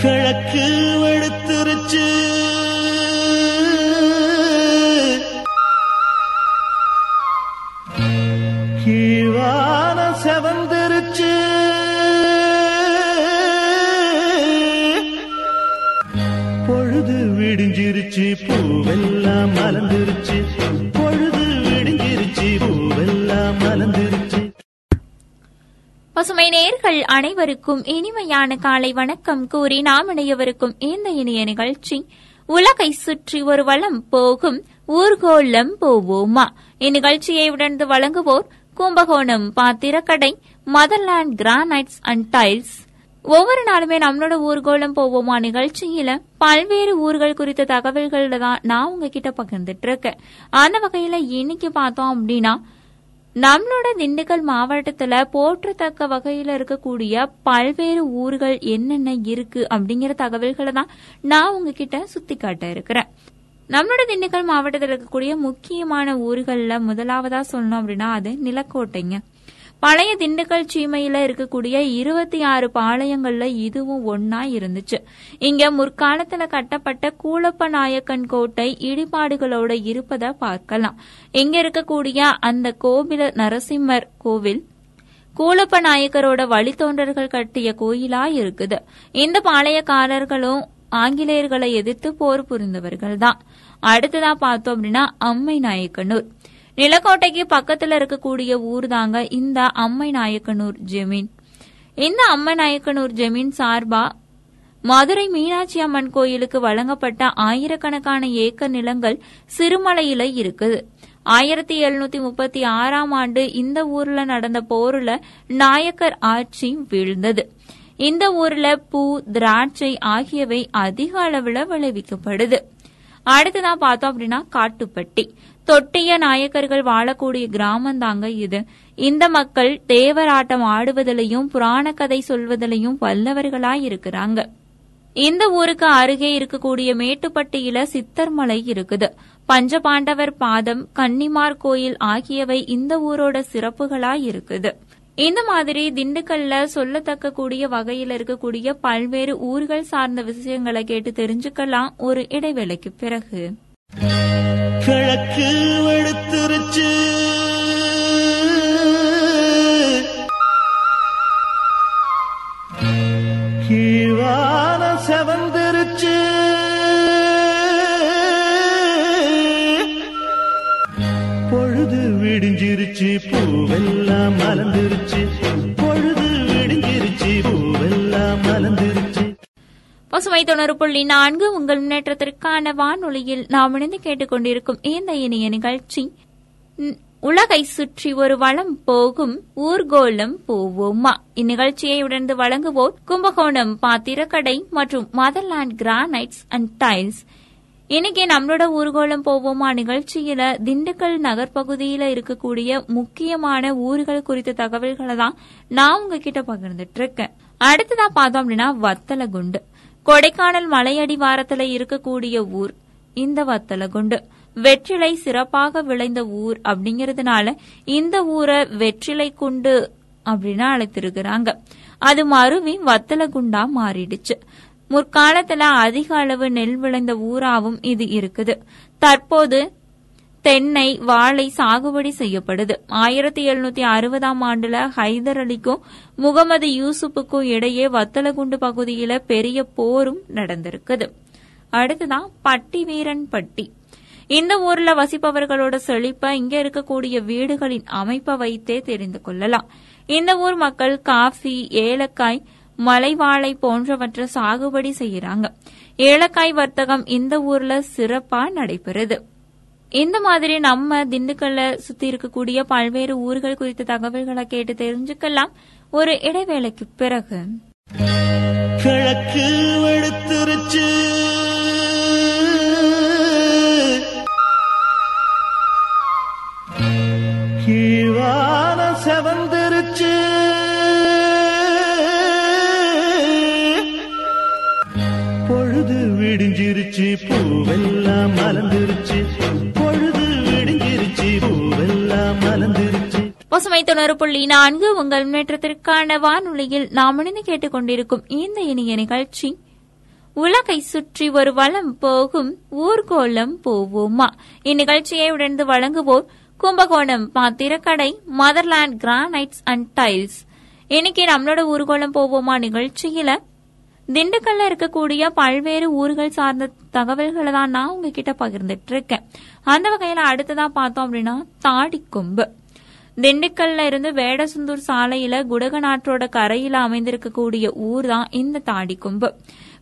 கிழக்கு வெளுத்துருச்சு அனைவருக்கும் இனிமையான காலை வணக்கம் கூறி நாம் இணையவருக்கும் இந்த இனிய நிகழ்ச்சி உலகை சுற்றி ஒரு வளம் போகும் ஊர்கோலம் போவோமா? இந்நிகழ்ச்சியை உடனே வழங்குவோர் கும்பகோணம் பாத்திரக்கடை மதர்லாண்ட் கிரானைட்ஸ் அண்ட் டைல்ஸ் ஒவ்வொரு நாளுமே நம்மளோட ஊர்கோலம் போவோமா நிகழ்ச்சியில பல்வேறு ஊர்கள் குறித்த தகவல்கள் தான் நான் உங்ககிட்ட பகிர்ந்துட்டு இருக்கேன். அந்த வகையில இன்னைக்கு பார்த்தோம் அப்படின்னா நம்மளோட திண்டுக்கல் மாவட்டத்துல போற்றத்தக்க வகையில இருக்கக்கூடிய பல்வேறு ஊர்கள் என்னென்ன இருக்கு அப்படிங்கிற தகவல்களை தான் நான் உங்ககிட்ட சுத்தி காட்ட இருக்கிறேன். நம்மளோட திண்டுக்கல் மாவட்டத்தில் இருக்கக்கூடிய முக்கியமான ஊர்களில் முதலாவதா சொல்லணும் அப்படின்னா அது நிலக்கோட்டைங்க. பழைய திண்டுக்கல் சீமையில இருக்கக்கூடிய இருபத்தி ஆறு பாளையங்கள்ல இதுவும் ஒன்னா இருந்துச்சு. இங்க முற்காலத்துல கட்டப்பட்ட கூலப்ப நாயக்கன் கோட்டை இடிபாடுகளோட இருப்பத பார்க்கலாம். இங்க இருக்கக்கூடிய அந்த கோவில நரசிம்மர் கோவில் கூலப்ப நாயக்கரோட வழித்தோன்றர்கள் கட்டிய கோயிலா இருக்குது. இந்த பாளையக்காரர்களும் ஆங்கிலேயர்களை எதிர்த்து போர் புரிந்தவர்கள் தான் அடுத்ததா பார்த்தோம் அப்படின்னா அம்மை நாயக்கனூர். நிலக்கோட்டைக்கு பக்கத்துல இருக்கக்கூடிய ஊர் தாங்க இந்த அம்மை நாயக்கனூர் ஜெமீன். இந்த அம்மை நாயக்கனூர் ஜெமீன் சார்பா மதுரை மீனாட்சி அம்மன் கோயிலுக்கு வழங்கப்பட்ட ஆயிரக்கணக்கான ஏக்கர் நிலங்கள் சிறுமலையில இருக்குது. ஆயிரத்தி எழுநூத்தி முப்பத்தி ஆறாம் ஆண்டு இந்த ஊர்ல நடந்த போர்ல நாயக்கர் ஆட்சி வீழ்ந்தது. இந்த ஊர்ல பூ திராட்சை ஆகியவை அதிக அளவுல விளைவிக்கப்படுது. அடுத்ததான் பார்த்தோம் அப்படின்னா காட்டுப்பட்டி. தொட்டிய நாயக்கர்கள் வாழக்கூடிய கிராமந்தாங்க இது. இந்த மக்கள் தேவராட்டம் ஆடுவதிலையும் புராண கதை சொல்வதிலையும் வல்லவர்களாய் இருக்கிறாங்க. இந்த ஊருக்கு அருகே இருக்கக்கூடிய மேட்டுப்பட்டியில சித்தர்மலை இருக்குது. பஞ்சபாண்டவர் பாதம் கன்னிமார் கோயில் ஆகியவை இந்த ஊரோட சிறப்புகளா இருக்குது. இந்த மாதிரி திண்டுக்கல்ல சொல்லத்தக்க கூடிய வகையில் இருக்கக்கூடிய பல்வேறு ஊர்கள் சார்ந்த விஷயங்களை கேட்டு தெரிஞ்சுக்கலாம். ஒரு இடைவேளைக்கு பிறகு. கிழக்கு வெளுத்துருச்சு. கீழான செவந்திருச்சு. பொழுது விடிஞ்சிருச்சு பூவெல்லாம் மலர்ந்துருச்சு. பொழுது விடிஞ்சிருச்சு பூவெல்லாம் மலர்ந்துருச்சு. பசுமை தொண்ணூறு புள்ளி நான்கு உங்கள் முன்னேற்றத்திற்கான வானொலியில் நாம் இணைந்து கேட்டுக்கொண்டிருக்கும் இந்த இனிய நிகழ்ச்சி. உலகை சுற்றி ஒரு வளம் போகும் ஊர்கோலம் போவோமா? இந்நிகழ்ச்சியை உடனே வழங்குவோர் கும்பகோணம் பாத்திரக்கடை மற்றும் மதர்லாண்ட் கிரானைட்ஸ் அண்ட் டைல்ஸ் இன்னைக்கு நம்மளோட ஊர்கோலம் போவோமா நிகழ்ச்சியில திண்டுக்கல் நகர் பகுதியில இருக்கக்கூடிய முக்கியமான ஊர்கள் குறித்த தகவல்களை தான் நான் உங்ககிட்ட பகிர்ந்துட்டு இருக்கேன். அடுத்ததான் பார்த்தோம் அப்படின்னா வத்தலகுண்டு. கொடைக்கானல் மலையடிவாரத்தில் இருக்கக்கூடிய ஊர். இந்த வத்தலகுண்டு. வெற்றிலை சிறப்பாக விளைந்த ஊர் அப்படிங்கறதுனால இந்த ஊரை வெற்றிலை குண்டு அப்படின்னு அழைத்திருக்கிறாங்க. அது மருவி வத்தலகுண்டா மாறிடுச்சு. முற்காலத்துல அதிக அளவு நெல் விளைந்த ஊராவும் இது இருக்குது. தற்போது தென்னை வாழை சாகுபடி செய்யப்படுது. ஆயிரத்தி எழுநூத்தி அறுபதாம் ஆண்டுல ஹைதர் அலிக்கும் முகமது யூசுப்புக்கும் இடையே வத்தலகுண்டு பகுதியில பெரிய போரும் நடந்திருக்குது. அடுத்துதான் பட்டி வீரன் பட்டி. இந்த ஊர்ல வசிப்பவர்களோட செழிப்ப இங்க இருக்கக்கூடிய வீடுகளின் அமைப்பை வைத்தே தெரிந்து கொள்ளலாம். இந்த ஊர் மக்கள் காஃபி ஏலக்காய் மலைவாழை போன்றவற்றை சாகுபடி செய்யறாங்க. ஏலக்காய் வர்த்தகம் இந்த ஊர்ல சிறப்பா நடைபெறுது. இந்த மாதிரி நம்ம திண்டுக்கல்ல சுத்தி இருக்கக்கூடிய பல்வேறு ஊர்கள் குறித்த தகவல்களை கேட்டு தெரிஞ்சுக்கலாம். ஒரு இடைவேளைக்கு பிறகு. கிழக்கு வெளுத்துருச்சு கீழான செவந்திருச்சு. பொழுது விடிஞ்சிருச்சு பூவெல்லாம் மலர்ந்துருச்சு. பசுமை தொண்ணூறு புள்ளி நான்கு உங்கள் முன்னேற்றத்திற்கான வானொலியில் நாம் இணைந்து கேட்டுக்கொண்டிருக்கும் இந்த இனிய நிகழ்ச்சி. உலகை சுற்றி ஒரு வளம் போகும் ஊர்கோலம் போவோமா? இந்நிகழ்ச்சியை உடந்து வழங்குவோர் கும்பகோணம் பாத்திரக்கடை மதர்லாண்ட் கிரானைட்ஸ் அண்ட் டைல்ஸ். இன்னைக்கு நம்மளோட ஊர்கோலம் போவோமா நிகழ்ச்சியில திண்டுக்கல்ல இருக்கக்கூடிய பல்வேறு ஊர்கள் சார்ந்த தகவல்களை தான் நான் உங்ககிட்ட பகிர்ந்துட்டு இருக்கேன். அந்த வகையில அடுத்ததா பார்த்தோம் அப்படின்னா தாடிக்கொம்பு. திண்டுக்கல்ல இருந்து வேடசுந்தூர் சாலையில குடகநாற்றோட கரையில அமைந்திருக்கக்கூடிய ஊர் தான் இந்த தாடிக்கொம்பு.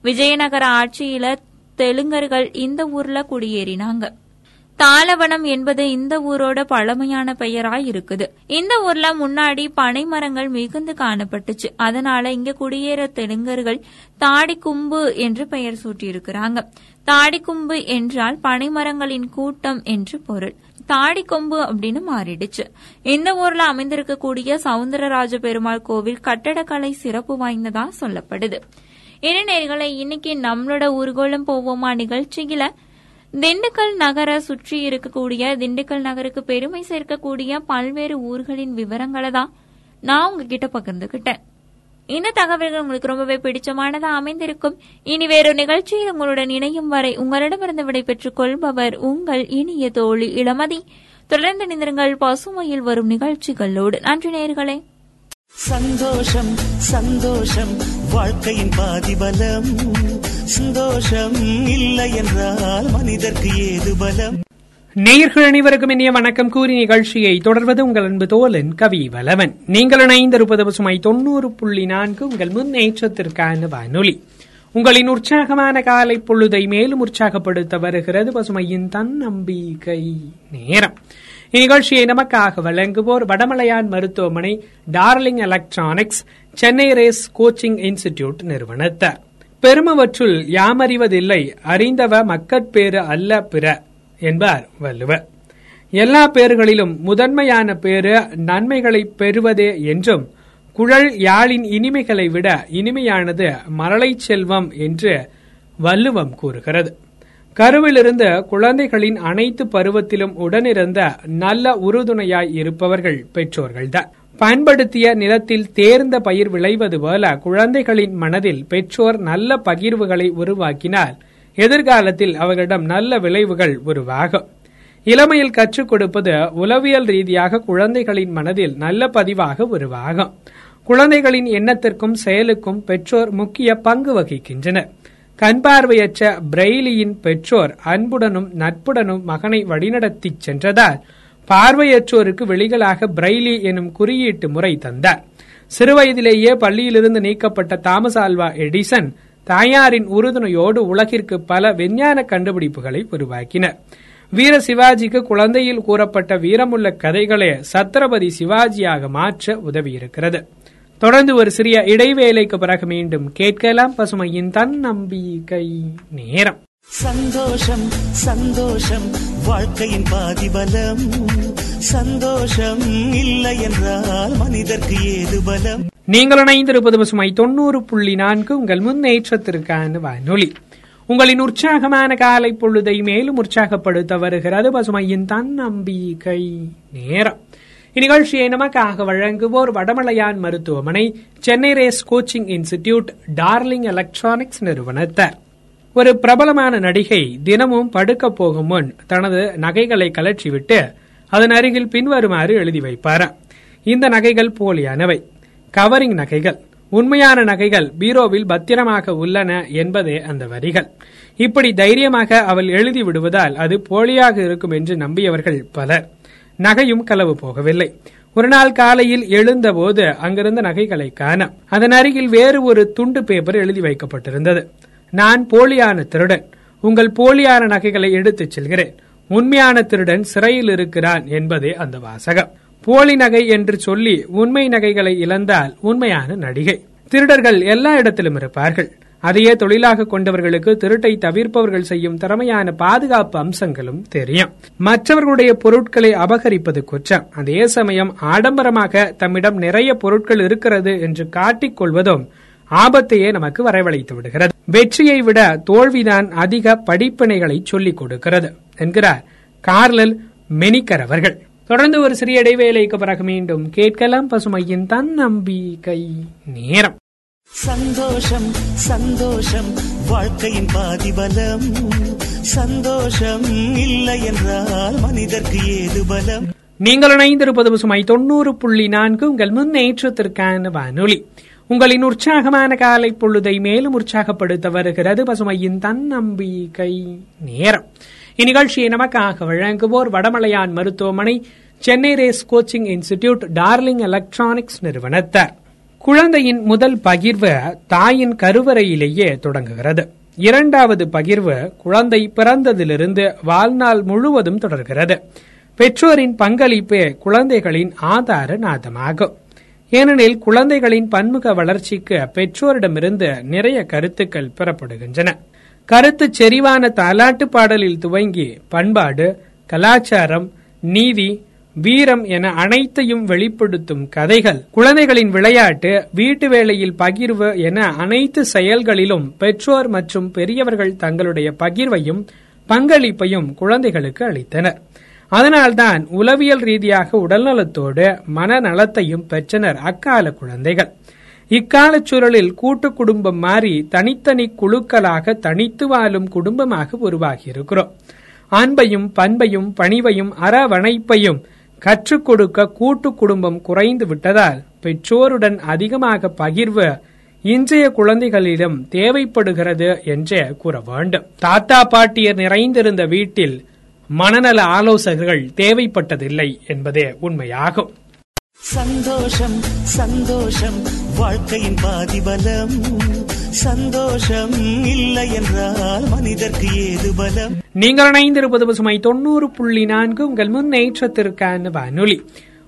விஜயநகர ஆட்சியில தெலுங்கர்கள் இந்த ஊர்ல குடியேறினாங்க. தாளவனம் என்பது இந்த ஊரோட பழமையான பெயராய் இருக்குது இந்த ஊர்ல முன்னாடி பனை மரங்கள் மிகுந்து காணப்பட்டுச்சு. அதனால இங்க குடியேற தெலுங்கர்கள் தாடிக்கும்பு என்று பெயர் சூட்டியிருக்கிறாங்க. தாடிக்கும்பு என்றால் பனைமரங்களின் கூட்டம் என்று பொருள். தாடிக்கொம்பு அப்படின்னு மாறிடுச்சு. இந்த ஊர்ல அமைந்திருக்கக்கூடிய சவுந்தரராஜ பெருமாள் கோவில் கட்டடக்கலை சிறப்பு வாய்ந்ததா சொல்லப்படுது. இளைஞர்களை இன்னைக்கு நம்மளோட ஊர்கோலம் போவோமா நிகழ்ச்சியில திண்டுக்கல் நகரை சுற்றி இருக்கக்கூடிய திண்டுக்கல் நகருக்கு பெருமை சேர்க்கக்கூடிய பல்வேறு ஊர்களின் விவரங்களை தான் நான் உங்ககிட்ட பகிர்ந்துகிட்டேன். இந்த தகவல்கள் உங்களுக்கு ரொம்பவே பிடிச்சமானதா அமைந்திருக்கும். இனி வேறு நிகழ்ச்சியில் உங்களுடன் இணையும் வரை உங்களிடமிருந்து விடைபெற்றுக் கொள்பவர் உங்கள் இனிய தோழி இளமதி. தொடர்ந்து நிந்திருங்கள் பசுமையில் வரும் நிகழ்ச்சிகளோடு. நன்றி நேர்களே. சந்தோஷம் சந்தோஷம் வாழ்க்கையின் பாதிபலம். சந்தோஷம் இல்லை என்றால் மனிதர்க்கு ஏது பலம்? நேயர்கள் அனைவருக்கும் இனிய வணக்கம். கூறி நிகழ்ச்சியை தொடர்வது உங்கள் அன்பு தோலன் கவி வலவன். நீங்கள் இணைந்திருப்பது பசுமை தொண்ணூறு புள்ளி நான்கு உங்கள் முன்னேற்றத்திற்கான வானொலி. உங்களின் உற்சாகமான காலை பொழுதை மேலும் உற்சாகப்படுத்த வருகிறது பசுமையின் தன்னம்பிக்கை நேரம். இந்நிகழ்ச்சியை நமக்காக வழங்குவோர் வடமலையான் மருத்துவமனை Darling Electronics Chennai Race Coaching Institute நிறுவனத்தார். பெருமவற்றுள் யாமறிவதில்லை அறிந்தவ மக்கட்பேறு அல்ல பிற என்பார் வள்ளுவர். எல்லா பேறுகளிலும் முதன்மையான பேறு நன்மைகளை பெறுவதே என்றும் குழல் யாழின் இனிமைகளை விட இனிமையானது மரளை செல்வம் என்று வள்ளுவம் கூறுகிறது. கருவிலிருந்து குழந்தைகளின் அனைத்து பருவத்திலும் உடனிருந்த நல்ல உறுதுணையாய் இருப்பவர்கள் பெற்றோர்கள்தான். பயன்படுத்திய நிலத்தில் தேர்ந்த பயிர் விளைவது போல குழந்தைகளின் மனதில் பெற்றோர் நல்ல பகிர்வுகளை உருவாக்கினால் எதிர்காலத்தில் அவர்களிடம் நல்ல விளைவுகள் உருவாகும். இளமையில் கற்றுக் கொடுப்பது உளவியல் ரீதியாக குழந்தைகளின் மனதில் நல்ல பதிவாக உருவாகும். குழந்தைகளின் எண்ணத்திற்கும் செயலுக்கும் பெற்றோர் முக்கிய பங்கு வகிக்கின்றனர். கண் பார்வையற்ற பிரெய்லியின் பெற்றோர் அன்புடனும் நட்புடனும் மகனை வழிநடத்திச் சென்றதால் பார்வையற்றோருக்கு வெளிகளாக பிரெய்லி எனும் குறியீட்டு முறை தந்தார் சிறுவயதிலேயே பள்ளியிலிருந்து நீக்கப்பட்ட தாமஸ் ஆல்வா எடிசன் தாயாரின் உறுதுணையோடு உலகிற்கு பல விஞ்ஞான கண்டுபிடிப்புகளை உருவாக்கினர் வீர சிவாஜிக்கு குழந்தையில் கூறப்பட்ட வீரமுள்ள கதைகளே சத்ரபதி சிவாஜியாக மாற்ற உதவியிருக்கிறது. தொடர்ந்து ஒரு சிறிய இடைவேளைக்கு பிறகு மீண்டும் கேட்கலாம் பசுமையின் தன்னம்பிக்கை நேரம். சந்தோஷம் சந்தோஷம். வாழ்க்கையின் பாதிபலம். சந்தோஷம் இல்லை என்றால் மனிதர்க்கு ஏது பலம்? நீங்கள் இணைந்திருப்பது பசுமை தொண்ணூறு புள்ளி நான்கு. உங்கள் முன்னேற்றத்திற்கான வானொலி. உங்களின் உற்சாகமான காலை பொழுதை மேலும் உற்சாகப்படுத்த வருகிறது பசுமையின் தன்னம்பிக்கை நேரம். இந்நிகழ்ச்சியை நமக்காக வழங்குவோர் வடமலையான் மருத்துவமனை Chennai race coaching institute Darling Electronics நிறுவனத்தார். ஒரு பிரபலமான நடிகை தினமும் படுக்க போகும் முன் தனது நகைகளை கலற்றிவிட்டு அதன் அருகில் பின்வருமாறு எழுதி வைப்பாராம் இந்த நகைகள் போலியானவை. கவரிங் நகைகள். உண்மையான நகைகள் பீரோவில் பத்திரமாக உள்ளன என்பதே அந்த வரிகள். இப்படி தைரியமாக அவள் எழுதி விடுவதால் அது போலியாக இருக்கும் என்று நம்பியவர்கள் பலர். நகையும் களவு போகவில்லை. ஒரு நாள் காலையில் எழுந்தபோது அங்கிருந்த நகைகளை காண. அதன் அருகில் வேறு ஒரு துண்டு பேப்பர் எழுதி வைக்கப்பட்டிருந்தது. நான் போலியான திருடன். உங்கள் போலியான நகைகளை எடுத்துச் செல்கிறேன். உண்மையான திருடன் சிறையில் இருக்கிறான் என்பதே அந்த வாசகம். போலி நகை என்று சொல்லி உண்மை நகைகளை இழந்தால் உண்மையான நடிகை. திருடர்கள் எல்லா இடத்திலும் இருப்பார்கள். அதையே தொழிலாக கொண்டவர்களுக்கு திருட்டை தவிர்ப்பவர்கள் செய்யும் திறமையான பாதுகாப்பு அம்சங்களும் தெரியும். மற்றவர்களுடைய பொருட்களை அபகரிப்பது குற்றம். அதே சமயம் ஆடம்பரமாக தம்மிடம் நிறைய பொருட்கள் இருக்கிறது என்று காட்டிக் கொள்வதும் ஆபத்தையே நமக்கு வரவழைத்து விடுகிறது. வெற்றியை விட தோல்விதான் அதிக படிப்பினைகளை சொல்லிக் கொடுக்கிறது என்கிறார் கார்லல் மெனிக்கர் அவர்கள். தொடர்ந்து ஒரு சிறிய இடைவேளைக்கு பிறகு மீண்டும் கேட்கலாம் பசுமையின் தன்னம்பிக்கை நேரம். சந்தோஷம் சந்தோஷம் வாழ்க்கையின் பாதி பலம் சந்தோஷம் இல்லை என்றால் மனிதர்க்கு ஏது பலம்? நீங்கள் இணைந்திருப்பது பசுமை தொண்ணூறு புள்ளி நான்கு உங்கள் முன்னேற்றத்திற்கான வானொலி. உங்களின் உற்சாகமான காலை பொழுதை மேலும் உற்சாகப்படுத்த வருகிறது. பசுமையின் தன்னம்பிக்கை நேரம். இந்நிகழ்ச்சியை நமக்காக வழங்குவோர் வடமலையான் மருத்துவமனை Chennai race coaching institute Darling Electronics நிறுவனத்தார். குழந்தையின் முதல் பகிர்வு தாயின் கருவறையிலேயே தொடங்குகிறது. இரண்டாவது பகிர்வு குழந்தை பிறந்ததிலிருந்து வாழ்நாள் முழுவதும் தொடர்கிறது. பெற்றோரின் பங்களிப்பே குழந்தைகளின் ஆதார நாதமாகும். ஏனெனில் குழந்தைகளின் பன்முக வளர்ச்சிக்கு பெற்றோரிடமிருந்து நிறைய கருத்துக்கள் பெறப்படுகின்றன. கருத்து செறிவான தாலாட்டு பாடலில் துவங்கி பண்பாடு கலாச்சாரம் நீதி வீரம் என அனைத்தையும் வெளிப்படுத்தும் கதைகள் குழந்தைகளின் விளையாட்டு வீட்டு வேளையில் பகிர்வு என அனைத்து செயல்களிலும் பெற்றோர் மற்றும் பெரியவர்கள் தங்களுடைய பகிர்வையும் பங்களிப்பையும் குழந்தைகளுக்கு அளித்தனர். அதனால்தான் உளவியல் ரீதியாக உடல்நலத்தோடு மனநலத்தையும் பெற்றனர் அக்கால குழந்தைகள். இக்காலச் சூழலில் கூட்டு குடும்பம் மாறி தனித்தனி குழுக்களாக தனித்து வாழும் குடும்பமாக உருவாகி இருக்கிறோம் அன்பையும் பண்பையும் பணிவையும் அரவணைப்பையும் கற்றுக் கொடுக்க கூட்டு குடும்பம் குறைந்து விட்டதால் பெற்றோருடன் அதிகமாக பகிர்வு இன்றைய குழந்தைகளிடம் தேவைப்படுகிறது என்றே கூற வேண்டும். தாத்தா பாட்டியர் நிறைந்திருந்த வீட்டில் மனநல ஆலோசகர்கள் தேவைப்பட்டதில்லை என்பதே உண்மையாகும். சந்தோஷம் சந்தோஷம் வாழ்க்கையின் பாதி பலம் சந்தோஷம் இல்லை என்றால் மனிதர்க்கு ஏது பலம்? நீங்கள் இணைந்திருப்பது பசுமை தொண்ணூறு புள்ளி நான்கு. உங்கள் முன்னேற்றத்திற்கான வானொலி.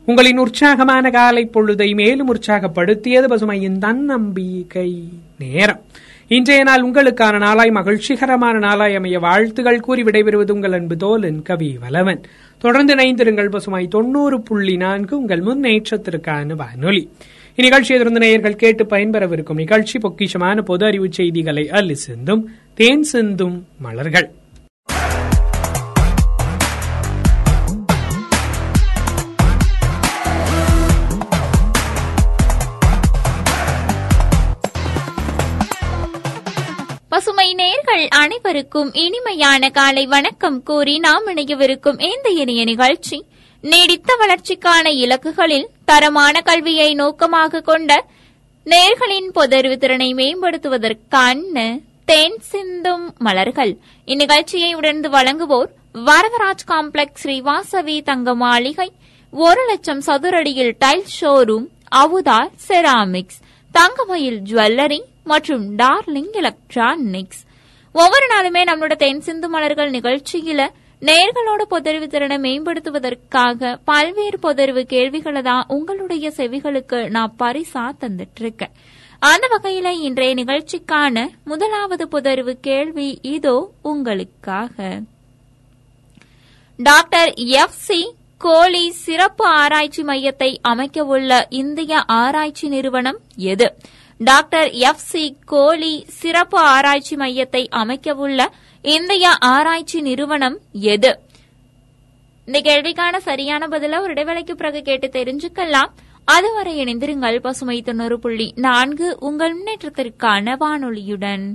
உங்களின் உற்சாகமான காலை பொழுதை மேலும் உற்சாகப்படுத்தியது பசுமையின் தன்னம்பிக்கை நேரம். இன்றைய நாள் உங்களுக்கான நாளாய் மகிழ்ச்சிகரமான நாளாய் அமைய வாழ்த்துகள் கூறி விடைபெறுவது உங்கள் அன்பு தோலன் கவி வலவன். தொடர்ந்து இணைந்திருங்கள் பசுமாய் தொண்ணூறு புள்ளி நான்கு உங்கள் முன்னேற்றத்திற்கான வானொலி. இந்நிகழ்ச்சியை தொடர்ந்து நேயர்கள் கேட்டு பயன்பெறவிருக்கும் நிகழ்ச்சி பொக்கிஷமான பொது அறிவு செய்திகளை அல்லி சிந்தும் தேன் சிந்தும் மலர்கள். பசுமை நேர்கள் அனைவருக்கும் இனிமையான காலை வணக்கம் கூறி நாம் இணையவிருக்கும் இந்த இனிய நிகழ்ச்சி. நீடித்த வளர்ச்சிக்கான இலக்குகளில் தரமான கல்வியை நோக்கமாக கொண்ட நேர்களின் பொதறிவு திறனை மேம்படுத்துவதற்கான தேன் சிந்தும் மலர்கள். இந்நிகழ்ச்சியை உடனே வழங்குவோர் வரதராஜ் காம்ப்ளெக்ஸ் ஸ்ரீவாசவி தங்க மாளிகை ஒரு லட்சம் சதுரடியில் tile showroom Avudhar ceramics. Thangamayil jewellery மற்றும் டார்லிங் எலக்ட்ரானிக்ஸ் ஒவ்வொரு நாளுமே நம்மளோட தென் சிந்து மலர்கள் நிகழ்ச்சியில நேர்களோட பொதறிவு திறனை மேம்படுத்துவதற்காக பல்வேறு பொதறிவு கேள்விகளை தான் உங்களுடைய செவிகளுக்கு நான் பரிசா தந்துட்டு இருக்கேன் அந்த வகையில இன்றைய நிகழ்ச்சிக்கான முதலாவது பொதறிவு கேள்வி இதோ உங்களுக்காக. டாக்டர் எஃப் சி கோலி சிறப்பு ஆராய்ச்சி மையத்தை அமைக்கவுள்ள இந்திய ஆராய்ச்சி நிறுவனம் எது? டாக்டர் எஃப் சி கோலி சிறப்பு ஆராய்ச்சி மையத்தை அமைக்கவுள்ள இந்திய ஆராய்ச்சி நிறுவனம் எது? இந்த கேள்விக்கான சரியான பதில ஒரு இடைவேளைக்கு பிறகு கேட்டு தெரிஞ்சுக்கலாம். அதுவரை இணைந்திருங்கள் பசுமை தொண்ணூறு புள்ளி நான்கு உங்கள் முன்னேற்றத்திற்கான வானொலியுடன்.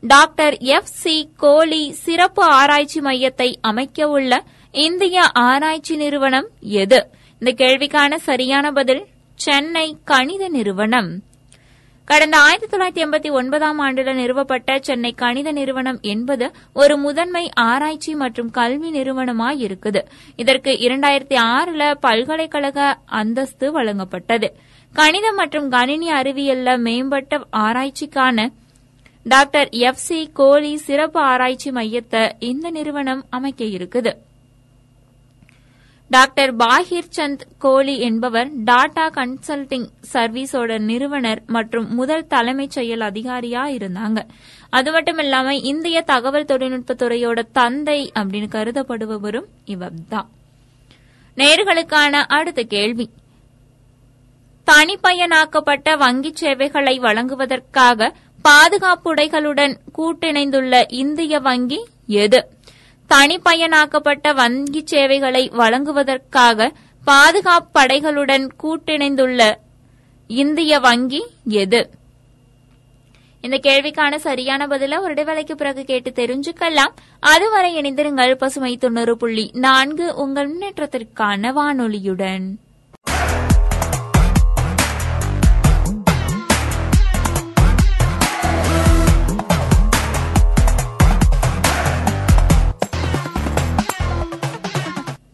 டாக்டர் எஃப் சி கோலி சிறப்பு ஆராய்ச்சி மையத்தை அமைக்க உள்ள இந்திய ஆராய்ச்சி நிறுவனம் எது? இந்த கேள்விக்கான சரியான பதில் சென்னை கணித நிறுவனம். கடந்த ஆயிரத்தி தொள்ளாயிரத்தி எண்பத்தி ஒன்பதாம் ஆண்டில் நிறுவப்பட்ட சென்னை கணித நிறுவனம் என்பது ஒரு முதன்மை ஆராய்ச்சி மற்றும் கல்வி நிறுவனமாய் இருக்குது. இதற்கு இரண்டாயிரத்தி ஆறுல பல்கலைக்கழக அந்தஸ்து வழங்கப்பட்டது. கணிதம் மற்றும் கணினி அறிவியல்ல மேம்பட்ட ஆராய்ச்சிக்கான டாக்டர் எஃப் சி கோலி சிறப்பு ஆராய்ச்சி மையத்தை இந்த நிறுவனம் அமைக்க இருக்குது. டாக்டர் பாஹிர் சந்த் கோலி என்பவர் டாடா கன்சல்டிங் சர்வீஸோட நிறுவனர் மற்றும் முதல் தலைமைச் செயல் அதிகாரியா இருந்தாங்க. அது மட்டும் இல்லாம இந்திய தகவல் தொழில்நுட்பத் துறையோட தந்தை அப்படின்னு கருதப்படுபவரும் இவர்தான். நேர்களுக்கான அடுத்த கேள்வி. தனிப்பயனாக்கப்பட்ட வங்கிச் சேவைகளை வழங்குவதற்காக பாதுகாப்புடைகளுடன் கூட்டிணைந்துள்ள இந்திய வங்கி எது? தனிப்பயனாக்கப்பட்ட வங்கிச் சேவைகளை வழங்குவதற்காக பாதுகாப்பு படைகளுடன் கூட்டிணைந்துள்ள இந்திய வங்கி எது? இந்த கேள்விக்கான சரியான பதில ஒரு இடைவேளைக்கு பிறகு கேட்டு தெரிஞ்சுக்கலாம். அதுவரை இணைந்திருங்கள் பசுமை தொண்ணூறு புள்ளி நான்கு உங்கள் முன்னேற்றத்திற்கான வானொலியுடன்.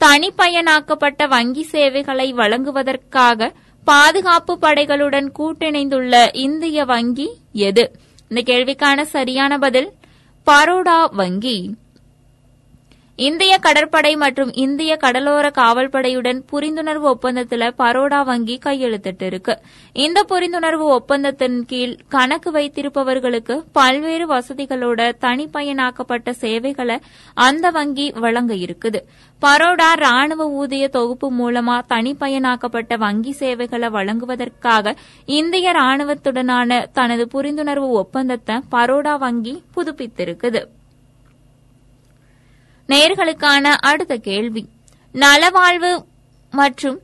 தனிப்பயனாக்கப்பட்ட வங்கி சேவைகளை வழங்குவதற்காக பாதுகாப்பு படைகளுடன் கூட்டிணைந்துள்ள இந்திய வங்கி எது? இந்த கேள்விக்கான சரியான பதில் பரோடா வங்கி. இந்திய கடற்படை மற்றும் இந்திய கடலோர காவல்படையுடன் புரிந்துணர்வு ஒப்பந்தத்தில் பரோடா வங்கி கையெழுத்திட்டு இருக்கு இந்த புரிந்துணர்வு ஒப்பந்தத்தின் கீழ் கணக்கு வைத்திருப்பவர்களுக்கு பல்வேறு வசதிகளோட தனிப்பயனாக்கப்பட்ட சேவைகளை அந்த வங்கி வழங்க இருக்குது. பரோடா ராணுவ ஊதிய தொகுப்பு மூலமா தனிப்பயனாக்கப்பட்ட வங்கி சேவைகளை வழங்குவதற்காக இந்திய ராணுவத்துடனான தனது புரிந்துணர்வு ஒப்பந்தத்தை பரோடா வங்கி புதுப்பித்திருக்குது. நேர்களுக்கான அடுத்த கேள்வி. நலவாழ்வு மற்றும்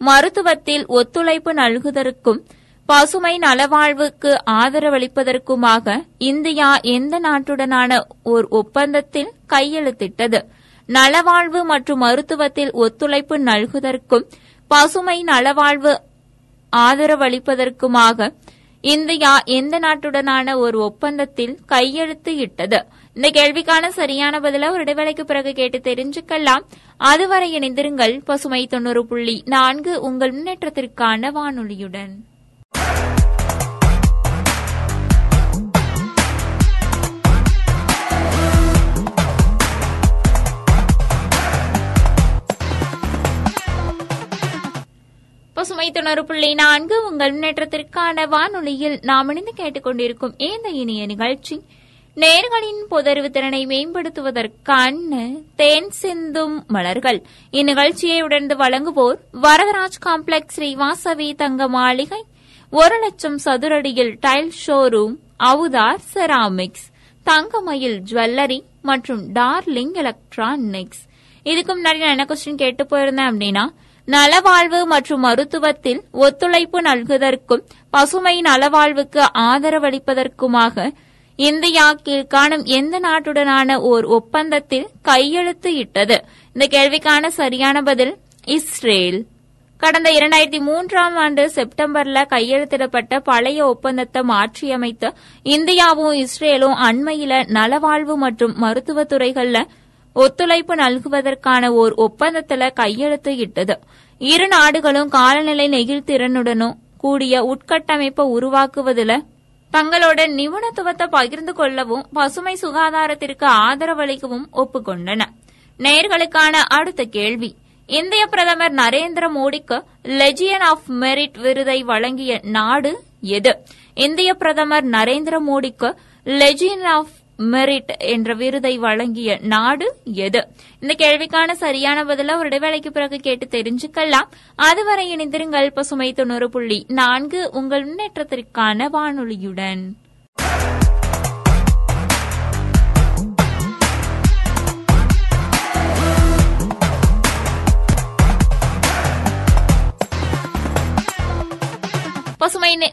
மருத்துவத்தில் ஒத்துழைப்பு நல்குவதற்கும் பசுமை நலவாழ்வுக்கு ஆதரவளிப்பதற்குமாக இந்தியா எந்த நாட்டுடனான ஓர் ஒப்பந்தத்தில் கையெழுத்திட்டது? நலவாழ்வு மற்றும் மருத்துவத்தில் ஒத்துழைப்பு நல்குவதற்கும் பசுமை நலவாழ்வு ஆதரவளிப்பதற்குமாக இந்தியா எந்த நாட்டுடனான ஒரு ஒப்பந்தத்தில் கையெழுத்து இட்டது இந்த கேள்விக்கான சரியான பதில ஒரு இடைவேளைக்கு பிறகு கேட்டு தெரிஞ்சுக்கலாம். அதுவரை இணைந்திருங்கள் பசுமை தொண்ணூறு புள்ளி நான்கு உங்கள் முன்னேற்றத்திற்கான வானொலியுடன். பசுமை தொண்ணூறு புள்ளி நான்கு உங்கள் முன்னேற்றத்திற்கான வானொலியில் நாம் இணைந்து கேட்டுக்கொண்டிருக்கும் இந்த இனிய நிகழ்ச்சி. நேர்களின் புதர்வு திறனை மேம்படுத்துவதற்கான தேன் சிந்தும் மலர்கள். இந்நிகழ்ச்சியை உடனே வழங்குவோர் வரதராஜ் காம்ப்ளெக்ஸ் ஸ்ரீவாசவி தங்க மாளிகை ஒரு லட்சம் சதுரடியில் tile showroom Avudhar ceramics Thangamayil jewellery மற்றும் டார்லிங் எலக்ட்ரானிக்ஸ். இதுக்கு முன்னாடி நான் என்ன கொஸ்டின் கேட்டு போயிருந்தேன் அப்படின்னா நலவாழ்வு மற்றும் மருத்துவத்தில் ஒத்துழைப்பு நல்குவதற்கும் பசுமை நலவாழ்வுக்கு ஆதரவளிப்பதற்குமாக இந்தியா கீழ்காணும் எந்த நாட்டுடனான ஓர் ஒப்பந்தத்தில் கையெழுத்து இட்டது? இந்த கேள்விக்கான சரியான பதில் இஸ்ரேல். கடந்த இரண்டாயிரத்தி மூன்றாம் ஆண்டு செப்டம்பர்ல கையெழுத்திடப்பட்ட பழைய ஒப்பந்தத்தை மாற்றியமைத்து இந்தியாவும் இஸ்ரேலும் அண்மையில நலவாழ்வு மற்றும் மருத்துவத்துறைகளில் ஒத்துழைப்பு நல்குவதற்கான ஓர் ஒப்பந்தத்தில் கையெழுத்து இட்டது. இரு நாடுகளும் காலநிலை நெகிழ்திறனுடனும் கூடிய உட்கட்டமைப்பை உருவாக்குவதில் தங்களோட நிபுணத்துவத்தை பகிர்ந்து கொள்ளவும் பசுமை சுகாதாரத்திற்கு ஆதரவளிக்கவும் ஒப்புக்கொண்டன. நேர்களுக்கான அடுத்த கேள்வி. இந்திய பிரதமர் நரேந்திர மோடிக்கு லெஜியன் ஆஃப் மெரிட் விருதை வழங்கிய நாடு எது? இந்திய பிரதமர் நரேந்திர மோடிக்கு லெஜியன் ஆஃப் மெரிட் என்ற விருதை வழங்கிய நாடு எது? இந்த கேள்விக்கான சரியான பதில ஒரு இடைவேளைக்கு பிறகு கேட்டு தெரிஞ்சுக்கலாம். அதுவரை இணைந்திருங்கள் பசுமை தொண்ணூறு புள்ளி நான்கு உங்கள் முன்னேற்றத்திற்கான வானொலியுடன். பசுமை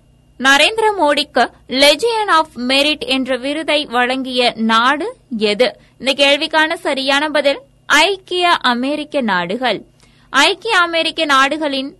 நரேந்திர மோடிக்கு லெஜியன் ஆஃப் மெரிட் என்ற விருதை வழங்கிய நாடு எது? இந்த கேள்விக்கான சரியான பதில் ஐக்கிய அமெரிக்க நாடுகள். ஐக்கிய அமெரிக்க நாடுகளின்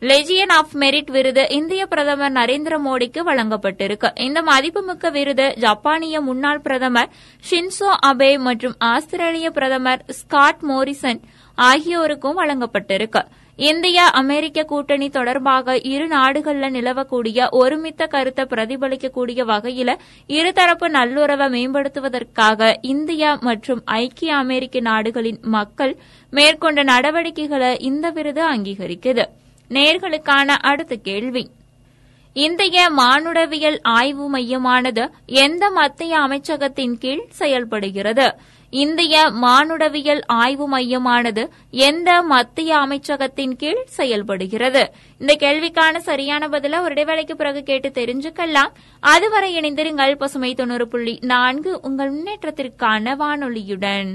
லெஜியன் ஆஃப் மெரிட் விருது இந்திய பிரதமர் நரேந்திர மோடிக்கு வழங்கப்பட்டிருக்கு. இந்த மதிப்புமிக்க விருது ஜப்பானிய முன்னாள் பிரதமர் ஷின்சோ அபே மற்றும் ஆஸ்திரேலிய பிரதமர் ஸ்காட் மோரிசன் ஆகியோருக்கும் வழங்கப்பட்டிருக்கு. இந்தியா அமெரிக்க கூட்டணி தொடர்பாக இரு நாடுகள்ல நிலவக்கூடிய ஒருமித்த கருத்தை பிரதிபலிக்கக்கூடிய வகையில இருதரப்பு நல்லுறவை மேம்படுத்துவதற்காக இந்தியா மற்றும் ஐக்கிய அமெரிக்க நாடுகளின் மக்கள் மேற்கொண்ட நடவடிக்கைகளை இந்த விருது அங்கீகரிக்குது. நேர்களுக்கான அடுத்த கேள்வி. இந்திய மானுடவியல் ஆய்வு மையமானது எந்த மத்திய அமைச்சகத்தின் கீழ் செயல்படுகிறது? இந்திய மானுடவியல் ஆய்வு மையமானது எந்த மத்திய அமைச்சகத்தின் கீழ் செயல்படுகிறது? இந்த கேள்விக்கான சரியான பதில ஒரு இடைவேளைக்கு பிறகு கேட்டு தெரிஞ்சுக்கலாம். அதுவரை இணைந்திருங்கள் பசுமை தொண்ணூறு புள்ளி நான்கு உங்கள் முன்னேற்றத்திற்கான வானொலியுடன்.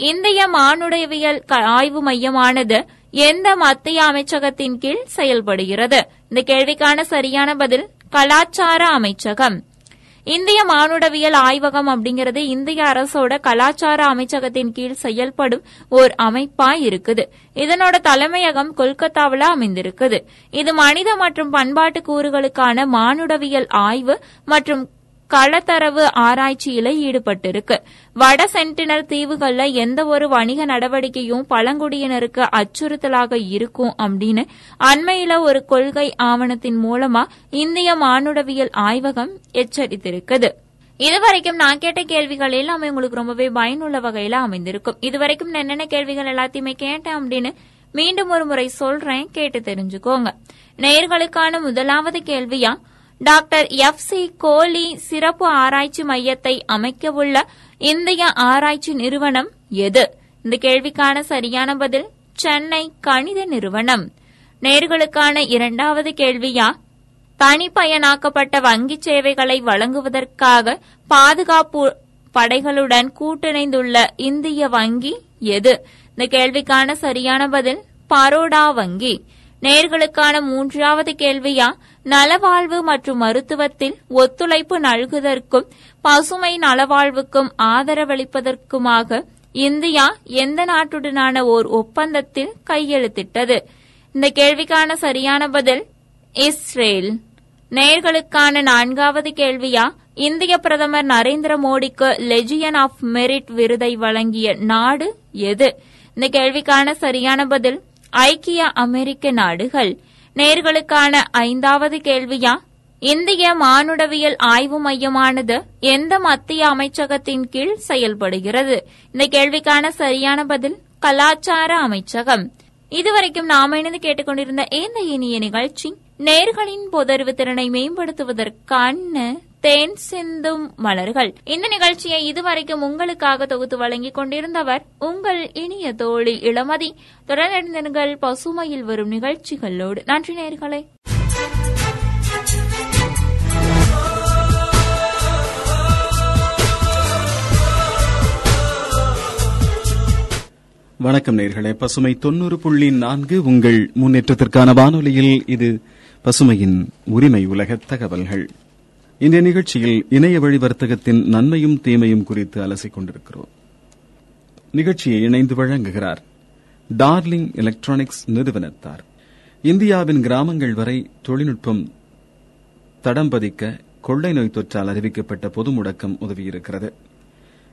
இந்திய மானுடவியல் க- ஆய்வு மையமானது எந்த மத்திய அமைச்சகத்தின் கீழ் செயல்படுகிறது? இந்த கேள்விக்கான சரியான பதில் கலாச்சார அமைச்சகம். இந்திய மானுடவியல் ஆய்வகம் அப்படிங்கிறது இந்திய அரசோட கலாச்சார அமைச்சகத்தின் கீழ் செயல்படும் ஓர் அமைப்பா இருக்குது. இதனோட தலைமையகம் கொல்கத்தாவில் அமைந்திருக்குது. இது மனித மற்றும் பண்பாட்டு கூறுகளுக்கான மானுடவியல் ஆய்வு மற்றும் களத்தரவு ஆராய்ச்சியில ஈடுபட்டிருக்கு. வட சென்டினல் தீவுகள்ல எந்த ஒரு வணிக நடவடிக்கையும் பழங்குடியினருக்கு அச்சுறுத்தலாக இருக்கும் அப்படின்னு அண்மையில ஒரு கொள்கை ஆவணத்தின் மூலமா இந்திய மானுடவியல் ஆய்வகம் எச்சரித்திருக்குது. இதுவரைக்கும் நான் கேட்ட கேள்விகள் எல்லாமே உங்களுக்கு ரொம்பவே பயனுள்ள வகையில அமைந்திருக்கும். இதுவரைக்கும் நான் என்னென்ன கேள்விகள் எல்லாத்தையுமே கேட்டேன் அப்படின்னு மீண்டும் ஒரு முறை சொல்றேன் கேட்டு தெரிஞ்சுக்கோங்க. நேயர்களுக்கான முதலாவது கேள்வியா டாக்டர் எஃப் சி கோலி சிறப்பு ஆராய்ச்சி மையத்தை அமைக்கவுள்ள இந்திய ஆராய்ச்சி நிறுவனம் எது? இந்த கேள்விக்கான சரியான பதில் சென்னை கணித நிறுவனம். நேர்களுக்கான இரண்டாவது கேள்வியா? தனிப்பயனாக்கப்பட்ட வங்கிச் சேவைகளை வழங்குவதற்காக பாதுகாப்பு படைகளுடன் கூட்டிணைந்துள்ள இந்திய வங்கி எது? இந்த கேள்விக்கான சரியான பதில் பரோடா வங்கி. நேர்களுக்கான மூன்றாவது கேள்வியா? நலவாழ்வு மற்றும் மருத்துவத்தில் ஒத்துழைப்பு நல்குவதற்கும் பசுமை நலவாழ்வுக்கும் ஆதரவளிப்பதற்குமாக இந்தியா எந்த நாட்டுடனான ஓர் ஒப்பந்தத்தில் கையெழுத்திட்டது? இந்த கேள்விக்கான சரியான பதில் இஸ்ரேல். நேர்களுக்கான நான்காவது கேள்வியா? இந்திய பிரதமர் நரேந்திர மோடிக்கு லெஜியன் ஆஃப் மெரிட் விருதை வழங்கிய நாடு எது? இந்த கேள்விக்கான சரியான பதில் ஐக்கிய அமெரிக்க நாடுகள். நேர்களுக்கான ஐந்தாவது கேள்வியா? இந்திய மானுடவியல் ஆய்வு மையமானது எந்த மத்திய அமைச்சகத்தின் கீழ் செயல்படுகிறது? இந்த கேள்விக்கான சரியான பதில் கலாச்சார அமைச்சகம். இதுவரைக்கும் நாம இணைந்து கேட்டுக்கொண்டிருந்த இந்த இனிய நிகழ்ச்சி நேர்களின் பொதறிவு திறனை மேம்படுத்துவதற்கான தேன் சிந்தும் மலர்கள். இந்த நிகழ்ச்சியை இதுவரைக்கும் உங்களுக்காக தொகுத்து வழங்கிக் கொண்டிருந்தவர் உங்கள் இனிய தோழி இளமதி. தொடர்ந்திருந்தீர்கள் பசுமையில் வரும் நிகழ்ச்சிகளோடு. நன்றி நேர்களே வணக்கம் நேர்களே பசுமை தொண்ணூறு புள்ளி நான்கு உங்கள் முன்னேற்றத்திற்கான வானொலியில் இது பசுமையின் உரிமை உலக தகவல்கள். இந்த நிகழ்ச்சியில் இணைய வழி வர்த்தகத்தின் நன்மையும் தீமையும் குறித்து அலசிக் கொண்டிருக்கிறோம். நிகழ்ச்சியை இணைந்து வழங்குகிறார் டார்லிங் எலக்ட்ரானிக்ஸ் நிறுவனத்தார். இந்தியாவின் கிராமங்கள் வரை தொழில்நுட்பம் தடம் பதிக்க கொள்ளை நோய் தொற்றால் அறிவிக்கப்பட்ட பொது முடக்கம் உதவியிருக்கிறது.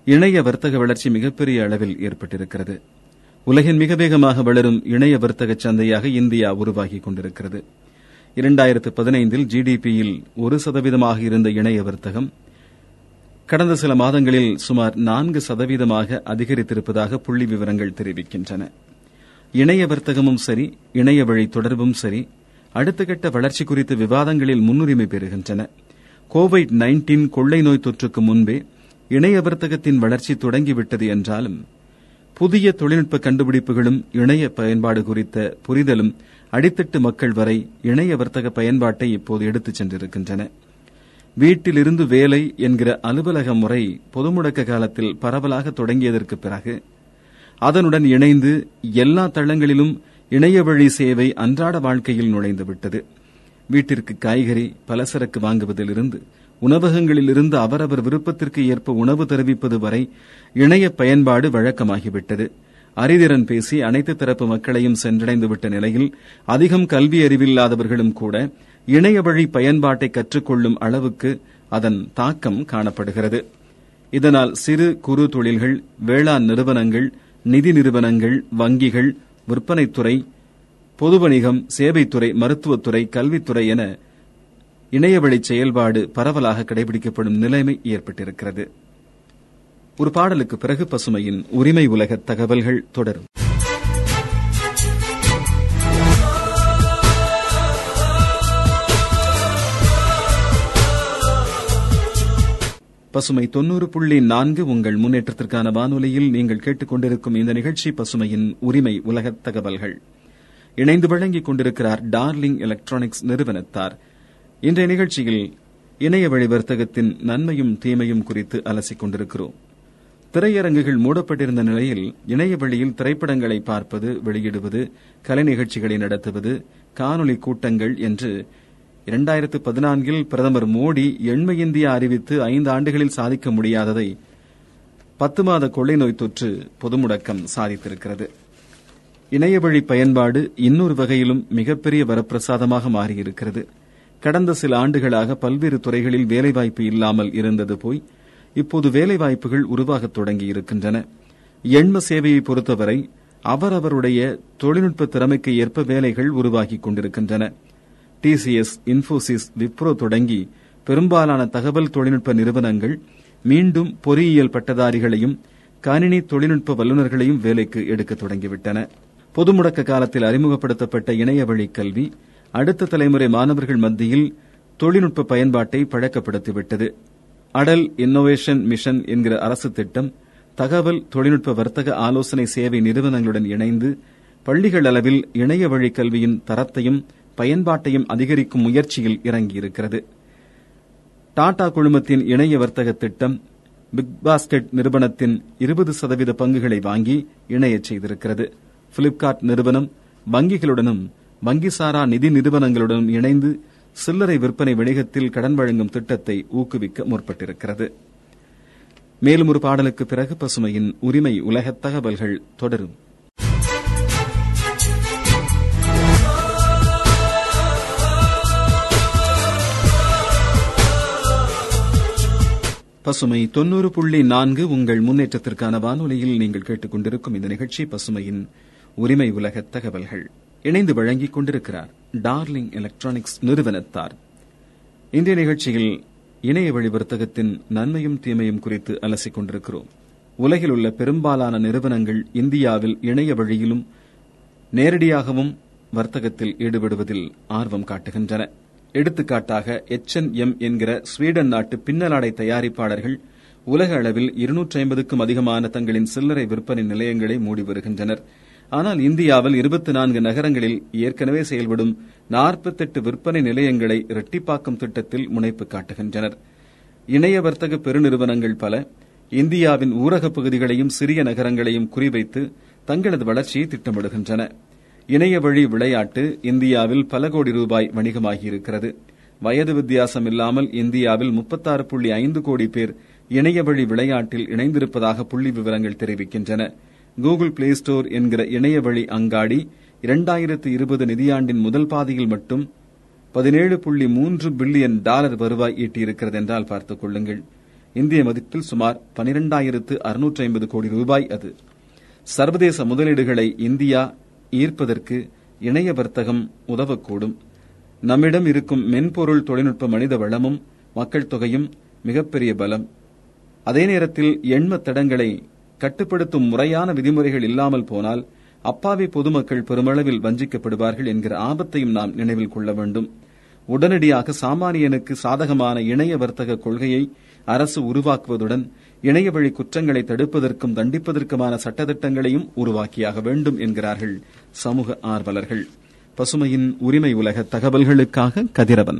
இணைய வர்த்தக வளர்ச்சி மிகப்பெரிய அளவில் ஏற்பட்டிருக்கிறது. உலகின் மிக வேகமாக வளரும் இணைய வர்த்தக சந்தையாக இந்தியா உருவாகிக் கொண்டிருக்கிறது. இரண்டாயிரத்து பதினைந்தில் ஜிடிபியில் ஒரு சதவீதமாக இருந்த இணைய வர்த்தகம் கடந்த சில மாதங்களில் சுமார் நான்கு சதவீதமாக அதிகரித்திருப்பதாக புள்ளி விவரங்கள் தெரிவிக்கின்றன. இணைய வர்த்தகமும் சரி இணைய வழி தொடர்பும் சரி அடுத்த கட்ட வளர்ச்சி குறித்த விவாதங்களில் முன்னுரிமை பெறுகின்றன. கோவிட் நைன்டீன் கொள்ளை நோய் தொற்றுக்கு முன்பே இணைய வர்த்தகத்தின் வளர்ச்சி தொடங்கிவிட்டது என்றாலும் புதிய தொழில்நுட்ப கண்டுபிடிப்புகளும் இணைய பயன்பாடு குறித்த புரிதலும் அடித்தட்டு மக்கள் வரை இணைய வர்த்தக பயன்பாட்டை இப்போது எடுத்துச் சென்றிருக்கின்றன. வீட்டிலிருந்து வேலை என்கிற அலுவலக முறை பொதுமுடக்க காலத்தில் பரவலாக தொடங்கியதற்கு பிறகு அதனுடன் இணைந்து எல்லா தளங்களிலும் இணைய வழி சேவை அன்றாட வாழ்க்கையில் நுழைந்துவிட்டது வீட்டிற்கு காய்கறி பலசரக்கு வாங்குவதிலிருந்து உணவகங்களிலிருந்து அவரவர் விருப்பத்திற்கு ஏற்ப உணவு தெரிவிப்பது வரை இணைய பயன்பாடு வழக்கமாகிவிட்டது. அறிதிறன் பேசி அனைத்து தரப்பு மக்களையும் சென்றடைந்துவிட்ட நிலையில் அதிகம் கல்வி அறிவில்லாதவர்களும் கூட இணைய வழி பயன்பாட்டை கற்றுக்கொள்ளும் அளவுக்கு அதன் தாக்கம் காணப்படுகிறது. இதனால் சிறு குறு தொழில்கள் வேளாண் நிறுவனங்கள் நிதி நிறுவனங்கள் வங்கிகள் விற்பனைத்துறை பொது வணிகம் சேவைத்துறை மருத்துவத்துறை கல்வித்துறை என இணையவழி செயல்பாடு பரவலாக கடைபிடிக்கப்படும் நிலைமை ஏற்பட்டிருக்கிறது. ஒரு பாடலுக்கு பிறகு பசுமையின் உரிமை உலக தகவல்கள் தொடரும். பசுமை தொன்னூறு புள்ளி நான்கு உங்கள் முன்னேற்றத்திற்கான வானொலியில் நீங்கள் கேட்டுக்கொண்டிருக்கும் இந்த நிகழ்ச்சி பசுமையின் உரிமை உலக தகவல்கள். இணைந்து வழங்கிக் கொண்டிருக்கிறார் டார்லிங் எலக்ட்ரானிக்ஸ் நிறுவனத்தார். இன்றைய நிகழ்ச்சியில் இணைய வழி வர்த்தகத்தின் நன்மையும் தீமையும் குறித்து அலசிக் கொண்டிருக்கிறோம். திரையரங்குகள் மூடப்பட்டிருந்த நிலையில் இணைய வழியில் திரைப்படங்களை பார்ப்பது வெளியிடுவது கலை நிகழ்ச்சிகளை நடத்துவது காணொலி கூட்டங்கள் என்று இரண்டாயிரத்து பதினான்கில் பிரதமர் மோடி எண்மை இந்தியா அறிவித்து ஐந்து ஆண்டுகளில் சாதிக்க முடியாததை பத்து மாத கொள்ளை நோய் தொற்று பொதுமுடக்கம் சாதித்திருக்கிறது. இணையவழி பயன்பாடு இன்னொரு வகையிலும் மிகப்பெரிய வரப்பிரசாதமாக மாறியிருக்கிறது. கடந்த சில ஆண்டுகளாக பல்வேறு துறைகளில் வேலைவாய்ப்பு இல்லாமல் இருந்தது போய் இப்போது வேலைவாய்ப்புகள் உருவாகத் தொடங்கியிருக்கின்றன. எண்ம சேவையை பொறுத்தவரை அவரவருடைய தொழில்நுட்ப திறமைக்கு ஏற்ப வேலைகள் உருவாகிக் கொண்டிருக்கின்றன. டிசிஎஸ் இன்போசிஸ் விப்ரோ தொடங்கி பெரும்பாலான தகவல் தொழில்நுட்ப நிறுவனங்கள் மீண்டும் பொறியியல் பட்டதாரிகளையும் கணினி தொழில்நுட்ப வல்லுநர்களையும் வேலைக்கு எடுக்க தொடங்கிவிட்டன. பொது முடக்க காலத்தில் அறிமுகப்படுத்தப்பட்ட இணையவழி கல்வி அடுத்த தலைமுறை மாணவர்கள் மத்தியில் தொழில்நுட்ப பயன்பாட்டை பழக்கப்படுத்திவிட்டது. அடல் இன்னோவேஷன் மிஷன் என்கிற அரசு திட்டம் தகவல் தொழில்நுட்ப வர்த்தக ஆலோசனை சேவை நிறுவனங்களுடன் இணைந்து பள்ளிகள் அளவில் இணைய வழி கல்வியின் தரத்தையும் பயன்பாட்டையும் அதிகரிக்கும் முயற்சியில் இறங்கியிருக்கிறது. டாடா குழுமத்தின் இணைய வர்த்தக திட்டம் பிக் பாஸ்கெட் நிறுவனத்தின் இருபது சதவீத பங்குகளை வாங்கி இணையச் செய்திருக்கிறது. பிளிப்கார்ட் நிறுவனம் வங்கிகளுடனும் வங்கிசாரா நிதி நிறுவனங்களுடனும் இணைந்து சில்லறை விற்பனை வணிகத்தில் கடன் வழங்கும் திட்டத்தை ஊக்குவிக்க முற்பட்டிருக்கிறது. மேலும் ஒரு பாடலுக்கு பிறகு பசுமையின் உரிமை உலக தகவல்கள் தொடரும். பசுமை தொன்னூறு புள்ளி நான்கு உங்கள் முன்னேற்றத்திற்கான வானொலியில் நீங்கள் கேட்டுக்கொண்டிருக்கும் இந்த நிகழ்ச்சி பசுமையின் உரிமை உலக தகவல்கள். இணைந்து வழங்கிக் கொண்டிருக்கிறார். டார்லிங் எலக்ட்ரானிக்ஸ் நிறுவனத்தார். இந்திய நிகழ்ச்சியில் இணைய வழி வர்த்தகத்தின் நன்மையும் தீமையும் குறித்து அலசிக் கொண்டிருக்கிறோம். உலகில் உள்ள பெரும்பாலான நிறுவனங்கள் இந்தியாவில் இணைய வழியிலும் நேரடியாகவும் வர்த்தகத்தில் ஈடுபடுவதில் ஆர்வம் காட்டுகின்றன. எடுத்துக்காட்டாக எச் என் எம் என்கிற ஸ்வீடன் நாட்டு பின்னலாடை தயாரிப்பாளர்கள் உலக அளவில் இருநூற்றி ஐம்பதுக்கும் அதிகமான தங்களின் சில்லறை விற்பனை நிலையங்களை மூடி வருகின்றனர். ஆனால் இந்தியாவில் இருபத்தி நான்கு நகரங்களில் ஏற்கனவே செயல்படும் நாற்பத்தெட்டு விற்பனை நிலையங்களை இரட்டிப்பாக்கும் திட்டத்தில் முனைப்பு காட்டுகின்றனர். இணைய வர்த்தக பெருநிறுவனங்கள் பல இந்தியாவின் ஊரகப் பகுதிகளையும் சிறிய நகரங்களையும் குறிவைத்து தங்களது வளர்ச்சியை திட்டமிடுகின்றன. இணைய வழி விளையாட்டு இந்தியாவில் பல கோடி ரூபாய் வணிகமாகியிருக்கிறது. வயது வித்தியாசம் இல்லாமல் இந்தியாவில் முப்பத்தாறு புள்ளி ஐந்து கோடி பேர் இணையவழி விளையாட்டில் இணைந்திருப்பதாக புள்ளி விவரங்கள் தெரிவிக்கின்றன. கூகுள் பிளே ஸ்டோர் என்கிற இணையவழி அங்காடி இரண்டாயிரத்து இருபது நிதியாண்டின் முதல் பாதியில் மட்டும் பதினேழு புள்ளி மூன்று பில்லியன் டாலர் வருவாய் ஈட்டியிருக்கிறது என்றால் பார்த்துக் கொள்ளுங்கள். இந்திய மதிப்பில் சுமார் பனிரெண்டாயிரத்து அறுநூற்றி ஐம்பது கோடி ரூபாய் அது. சர்வதேச முதலீடுகளை இந்தியா ஈர்ப்பதற்கு இணைய வர்த்தகம் உதவக்கூடும். நம்மிடம் இருக்கும் மென்பொருள் தொழில்நுட்ப மனித வளமும் மக்கள் தொகையும் மிகப்பெரிய பலம். அதே நேரத்தில் எண்ம தடங்களை கட்டுப்படுத்தும் முறையான விதிமுறைகள் இல்லாமல் போனால் அப்பாவி பொதுமக்கள் பெருமளவில் வஞ்சிக்கப்படுவார்கள் என்கிற ஆபத்தையும் நாம் நினைவில் கொள்ள வேண்டும். உடனடியாக சாமானியனுக்கு சாதகமான இணைய வர்த்தக கொள்கையை அரசு உருவாக்குவதுடன் இணைய வழி குற்றங்களை தடுப்பதற்கும் தண்டிப்பதற்குமான சட்டத்திட்டங்களையும் உருவாக்கியாக வேண்டும் என்கிறார்கள் சமூக ஆர்வலர்கள். பசுமையின் உரிமை உலக தகவல்களுக்காக கதிரவன்.